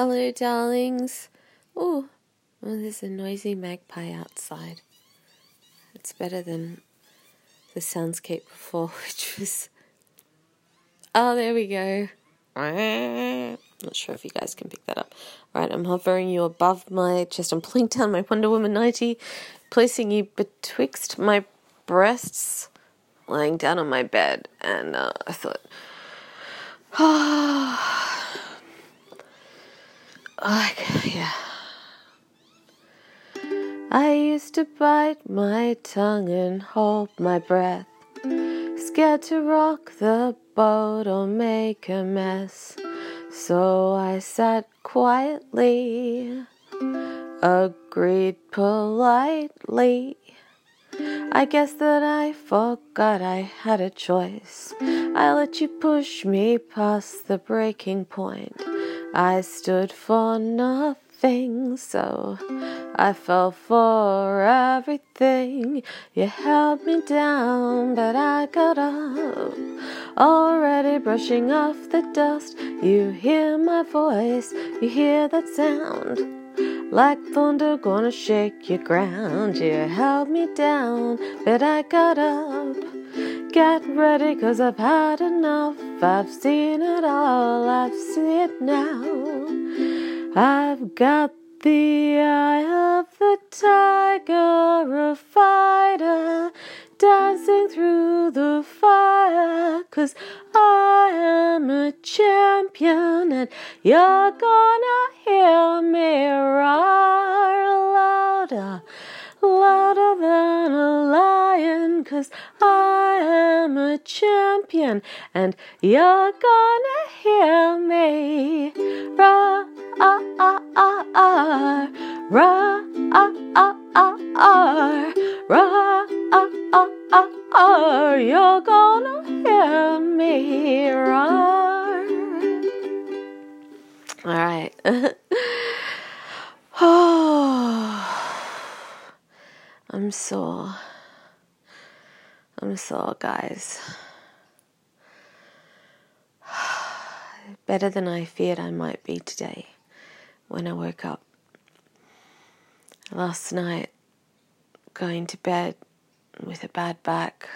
Hello, darlings. Oh, well, there's a noisy magpie outside. It's better than the soundscape before, which was. Oh, there we go. I'm not sure if you guys can pick that up. Right, I'm hovering you above my chest. I'm pulling down my Wonder Woman 90, placing you betwixt my breasts, lying down on my bed, and uh, I thought, oh, okay, yeah. I used to bite my tongue and hold my breath, scared to rock the boat or make a mess. So I sat quietly, agreed politely. I guess that I forgot I had a choice. I let you push me past the breaking point. I stood for nothing, so I fell for everything. You held me down, but I got up. Already brushing off the dust. You hear my voice, you hear that sound. Like thunder gonna shake your ground. You held me down, but I got up. Get ready, cause I've had enough. I've seen it all, I've seen it now. I've got the eye of the tiger, a fighter, dancing through the fire. Cause I am a champion, and you're gonna hear me roar louder, louder than a lion. Cause I am a champion, and you're gonna hear me roar. Ah, ah, ah, ah, ra, ah, ah, ah, ah, ra, ah, ah, ah, ah, you're gonna hear me roar. All right. oh, I'm sore. I'm sore, guys. Better than I feared I might be today when I woke up. Last night, going to bed with a bad back,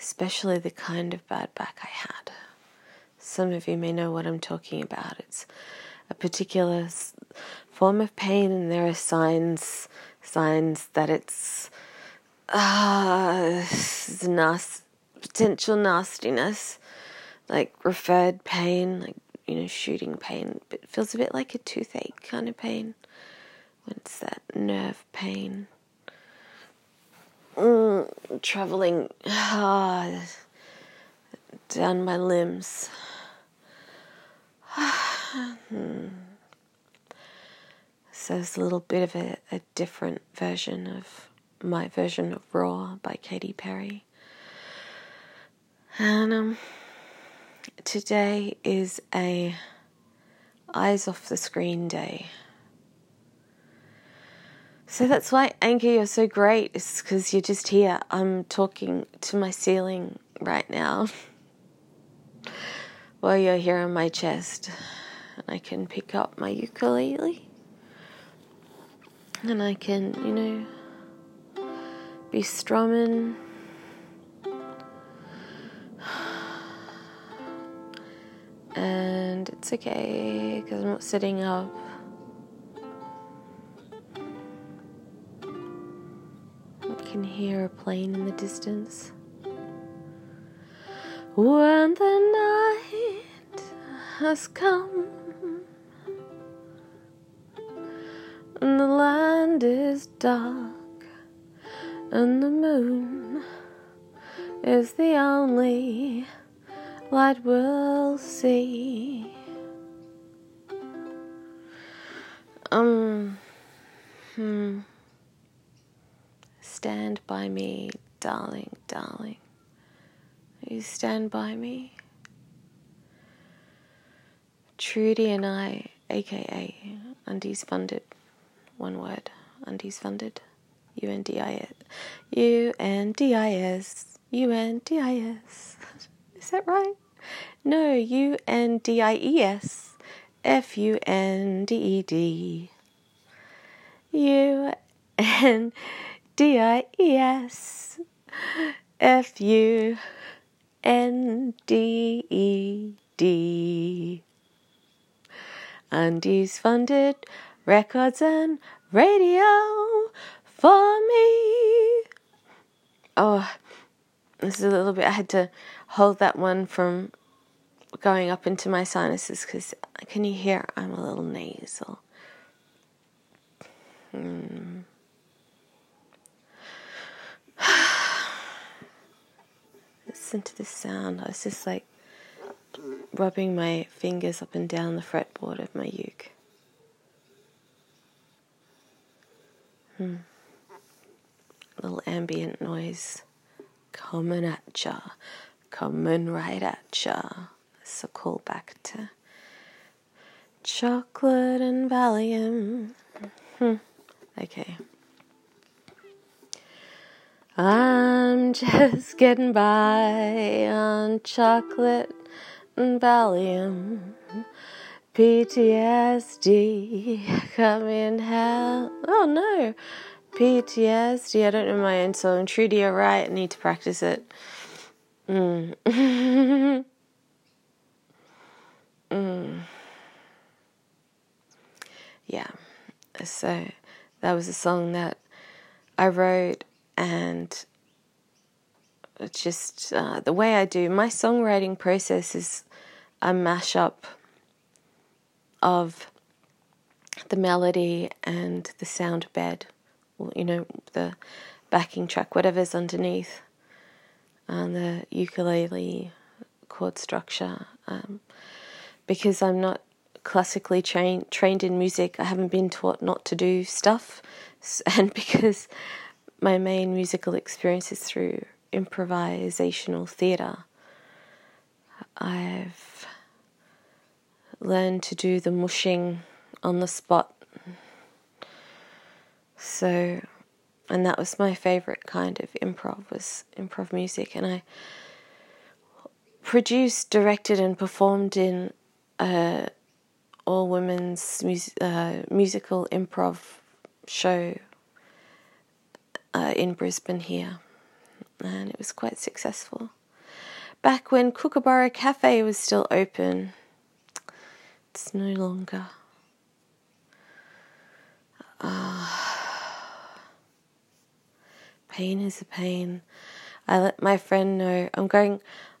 especially the kind of bad back I had. Some of you may know what I'm talking about. It's a particular form of pain, and there are signs signs that it's uh, nas- potential nastiness, like referred pain, like you know, shooting pain, but it feels a bit like a toothache kind of pain when it's that nerve pain. Mm, traveling ah, down my limbs. hmm. So it's a little bit of a, a different version of my version of Roar by Katy Perry. And um today is a eyes off the screen day. So that's why Anchor you're so great is because you're just here. I'm talking to my ceiling right now. while you're here on my chest. And I can pick up my ukulele. And I can, you know, be strumming and it's okay because I'm not sitting up. I can hear a plane in the distance. When the night has come and the land is dark and the moon is the only light we'll see. Um, hmm. Stand by me, darling, darling. You stand by me. Trudy and I, aka Undies Funded, one word, Undies Funded, U N D I S, U N D I S, U N D I S. Is that right? No, U N D I E S. F U N D E D. U N D I E S. F U N D E D. Undies funded records and radio for me. Oh, this is a little bit, I had to hold that one from going up into my sinuses because can you hear I'm a little nasal. Hmm. Listen to this sound. I was just like rubbing my fingers up and down the fretboard of my uke. Hmm. Little ambient noise coming at ya, coming right at ya. It's a callback to chocolate and Valium. Hmm. Okay. I'm just getting by on chocolate and Valium. PTSD coming hell. Oh no. PTSD. I don't know my own song. Trudy, you're right. I need to practice it. Mm. mm. Yeah. So that was a song that I wrote, and it's just uh, the way I do my songwriting process is a mashup of the melody and the sound bed you know, the backing track, whatever's underneath, and the ukulele chord structure. Um, because I'm not classically trained trained in music, I haven't been taught not to do stuff, and because my main musical experience is through improvisational theatre, I've learned to do the mushing on the spot so, and that was my favorite kind of improv was improv music, and I produced, directed, and performed in a all women's mus- uh, musical improv show uh, in Brisbane here, and it was quite successful. Back when Kookaburra Cafe was still open, it's no longer. Uh, pain is a pain. I let my friend know I'm going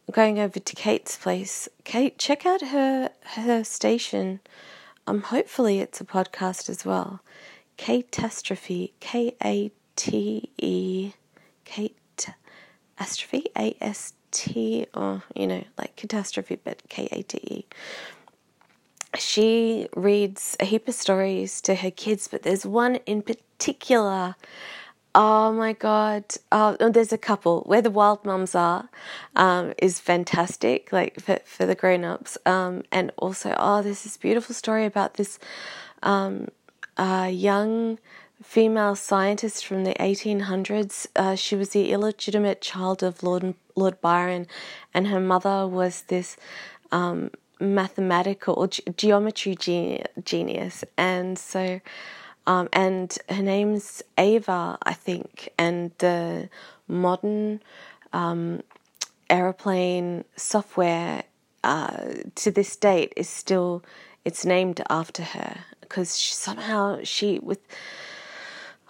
I'm going over to Kate's place. Kate, check out her her station. Um hopefully it's a podcast as well. Catastrophe K A T E Kate Astrophe A S T or you know, like catastrophe but K A T E she reads a heap of stories to her kids, but there's one in particular Oh my god! Oh, there's a couple where the wild mums are, um, is fantastic. Like for for the grown ups, um, and also oh, there's this beautiful story about this um, uh, young female scientist from the 1800s. Uh, she was the illegitimate child of Lord Lord Byron, and her mother was this um, mathematical or ge- geometry genius, and so. Um, and her name's Ava, I think, and the modern um, aeroplane software uh, to this date is still it's named after her because somehow she with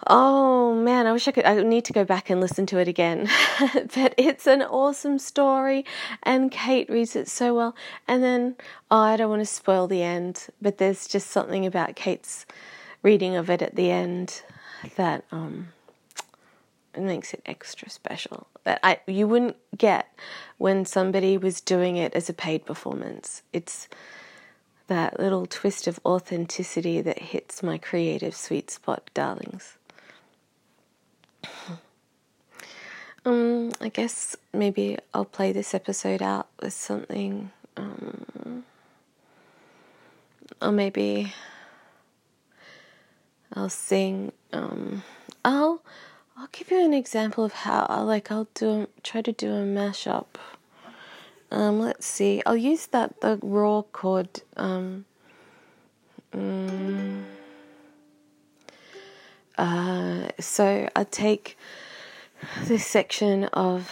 oh man i wish i could i need to go back and listen to it again. But it's an awesome story and kate reads it so well. And then oh, i don't want to spoil the end but there's just something about kate's reading of it at the end that um, it makes it extra special. That I you wouldn't get when somebody was doing it as a paid performance. It's that little twist of authenticity that hits my creative sweet spot, darlings. Um, I guess maybe I'll play this episode out with something, um, or maybe I'll sing. Um, I'll I'll give you an example of how I like I'll do try to do a mashup. Um, let's see. I'll use that the Roar chord um, Mm, uh, so I take this section of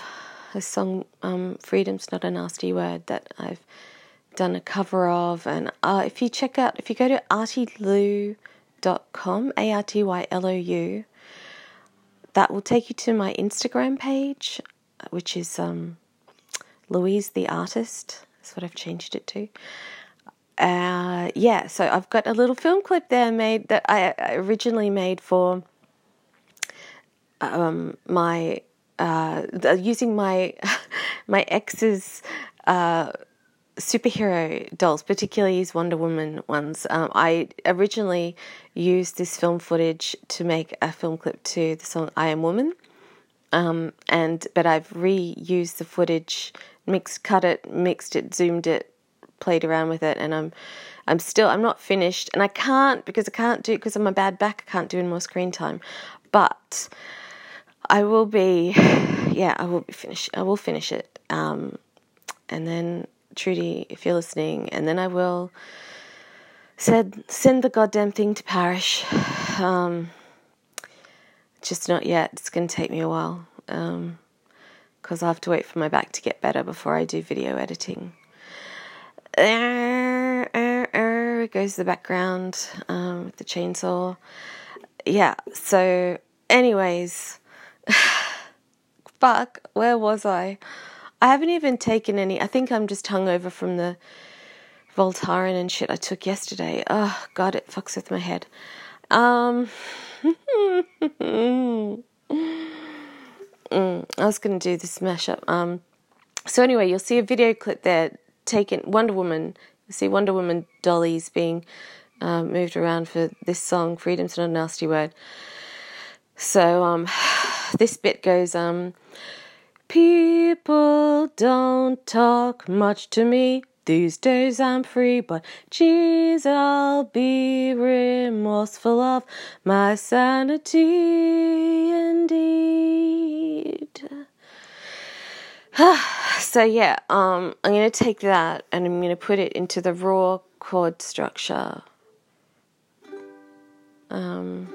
a song, um, Freedom's Not a Nasty Word, that I've done a cover of. And uh, if you check out, if you go to artylou.com, A R T Y L O U, that will take you to my Instagram page, which is um, Louise the Artist. That's what I've changed it to. Uh, yeah, so I've got a little film clip there made that I originally made for um, my uh, using my my ex's uh, superhero dolls, particularly his Wonder Woman ones. Um, I originally used this film footage to make a film clip to the song "I Am Woman," um, and but I've reused the footage, mixed, cut it, mixed it, zoomed it, played around with it, and I'm I'm still I'm not finished, and I can't because I can't do because I'm a bad back. I can't do any more screen time, but I will be, yeah, I will be finish. I will finish it, um, and then Trudy, if you're listening, and then I will said send the goddamn thing to Parish. Um, just not yet. It's going to take me a while because um, I have to wait for my back to get better before I do video editing. Er, er, goes the background um, with the chainsaw. Yeah. So, anyways, fuck. Where was I? I haven't even taken any. I think I'm just hungover from the Voltaren and shit I took yesterday. Oh god, it fucks with my head. Um, mm, I was gonna do this mashup. Um, so anyway, you'll see a video clip there taken Wonder Woman. You see Wonder Woman dollies being um, moved around for this song. Freedom's not a nasty word. So um, this bit goes um. People don't talk much to me. These days I'm free, but geez, I'll be remorseful of my sanity indeed. so yeah, um, I'm gonna take that and I'm gonna put it into the Roar chord structure. Um,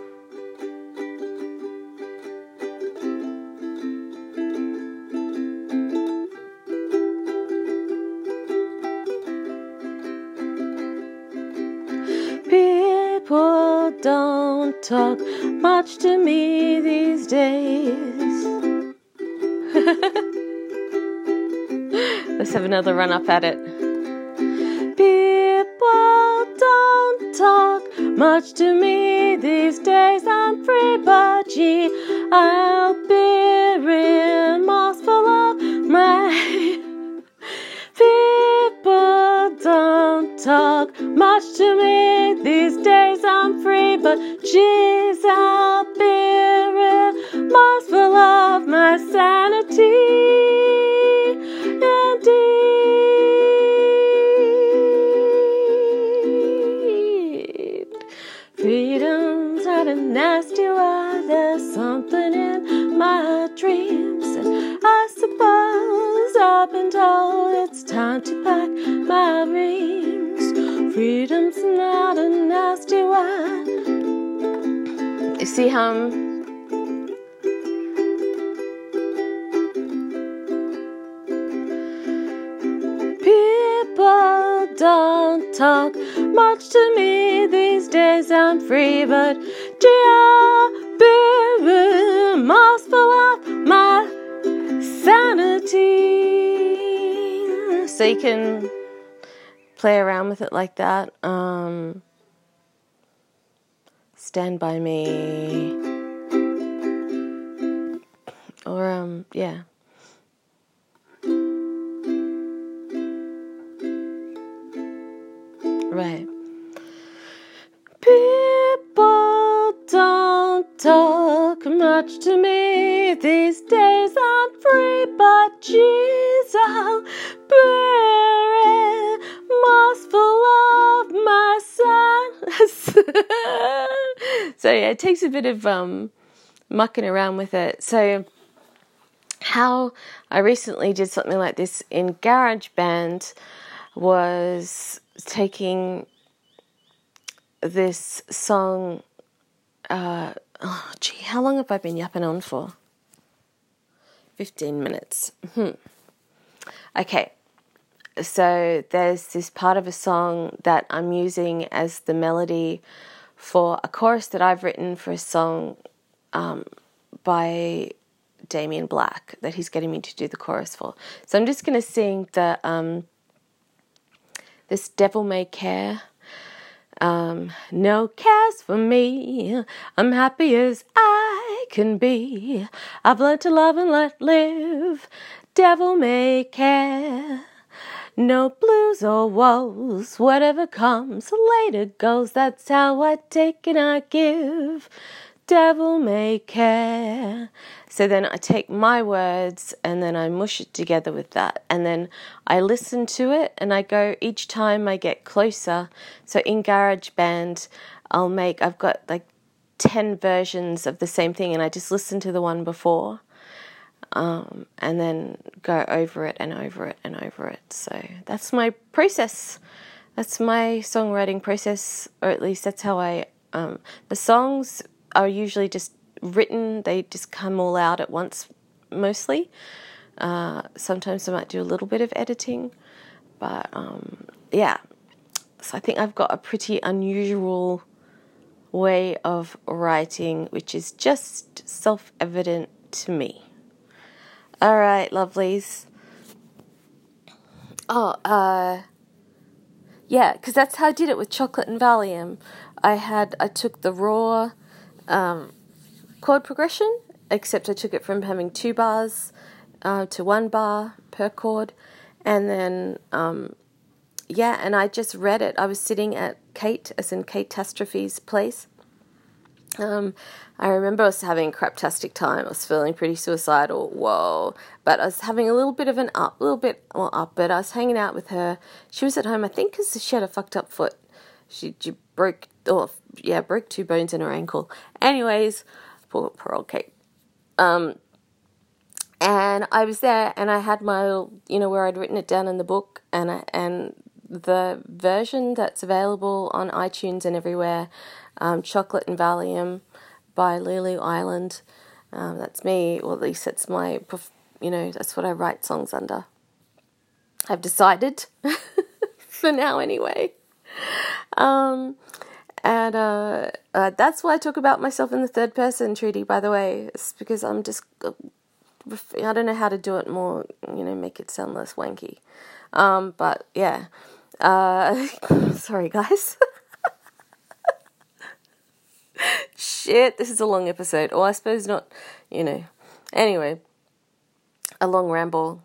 talk much to me these days. Let's have another run up at it. People don't talk much to me these days. I'm free, but gee, I'll Freedom's not a nasty word. You see how I'm People don't talk much to me these days. I'm free, but dear, be remorseful of my sanity. So you can play around with it like that. Um, stand by me. Or, um, yeah. Right. People don't talk much to me these days. I'm free, but geez, I'll so yeah, it takes a bit of um, mucking around with it. So how I recently did something like this in GarageBand was taking this song. Uh, oh, gee, how long have I been yapping on for? 15 minutes. Hmm. Okay, so there's this part of a song that I'm using as the melody for a chorus that I've written for a song um, by Damien Black that he's getting me to do the chorus for. So I'm just going to sing the um, this devil may care. Um, no cares for me. I'm happy as I can be. I've learned to love and let live. Devil may care. No blues or woes, whatever comes later goes. That's how I take and I give. Devil may care. So then I take my words and then I mush it together with that. And then I listen to it and I go each time I get closer. So in GarageBand, I'll make, I've got like 10 versions of the same thing and I just listen to the one before um, and then go over it and over it and over it. So that's my process. That's my songwriting process, or at least that's how I. Um, the songs are usually just written; they just come all out at once, mostly. Uh, sometimes I might do a little bit of editing, but um, yeah. So I think I've got a pretty unusual way of writing, which is just self evident to me. All right, lovelies. Oh, uh, yeah, because that's how I did it with chocolate and Valium. I had I took the Roar um, chord progression, except I took it from having two bars uh, to one bar per chord, and then um, yeah, and I just read it. I was sitting at Kate, as in Kate Tastrophe's place, um, I remember I was having a craptastic time. I was feeling pretty suicidal. Whoa! But I was having a little bit of an up, little bit well up. But I was hanging out with her. She was at home, I think, because she had a fucked up foot. She, she broke, oh yeah, broke two bones in her ankle. Anyways, poor poor old Kate. Um, and I was there, and I had my, you know, where I'd written it down in the book, and I, and the version that's available on iTunes and everywhere um, Chocolate and Valium by Lulu Island. Um, that's me, or at least that's my, you know, that's what I write songs under. I've decided, for now anyway. Um, and uh, uh, that's why I talk about myself in the third person Trudy, by the way. It's because I'm just, I don't know how to do it more, you know, make it sound less wanky. Um, but yeah. Uh, sorry, guys. Shit, this is a long episode. Or I suppose not, you know. Anyway, a long ramble.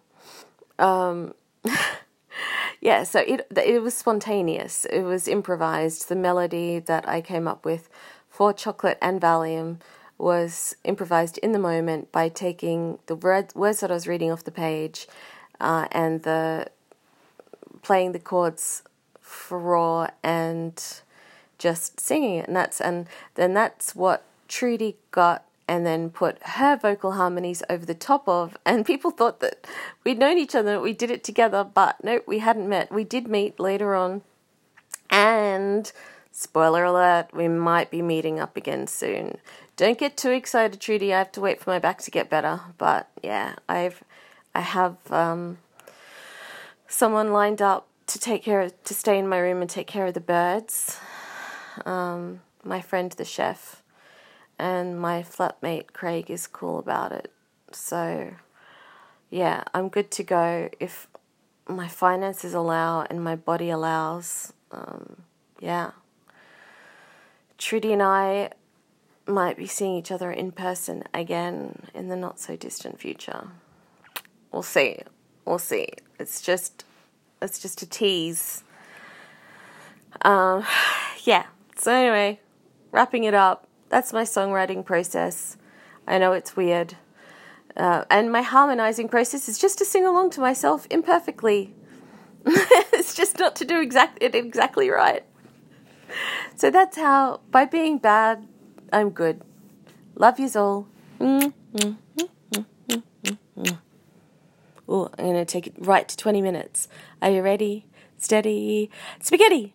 Um, yeah, so it it was spontaneous. It was improvised. The melody that I came up with for Chocolate and Valium was improvised in the moment by taking the words that I was reading off the page uh, and the playing the chords for Roar and just singing it and that's and then that's what Trudy got and then put her vocal harmonies over the top of and people thought that we'd known each other we did it together but no we hadn't met. We did meet later on and spoiler alert we might be meeting up again soon. Don't get too excited Trudy I have to wait for my back to get better but yeah I've I have um, someone lined up to take care of, to stay in my room and take care of the birds um, my friend the chef, and my flatmate Craig is cool about it. So, yeah, I'm good to go if my finances allow and my body allows. Um, yeah. Trudy and I might be seeing each other in person again in the not so distant future. We'll see. We'll see. It's just it's just a tease. Um, yeah. So, anyway, wrapping it up, that's my songwriting process. I know it's weird. Uh, and my harmonizing process is just to sing along to myself imperfectly. it's just not to do exact, it exactly right. So that's how, by being bad, I'm good. Love yous all. Mm, mm, mm, oh, I'm going to take it right to 20 minutes. Are you ready? Steady. Spaghetti!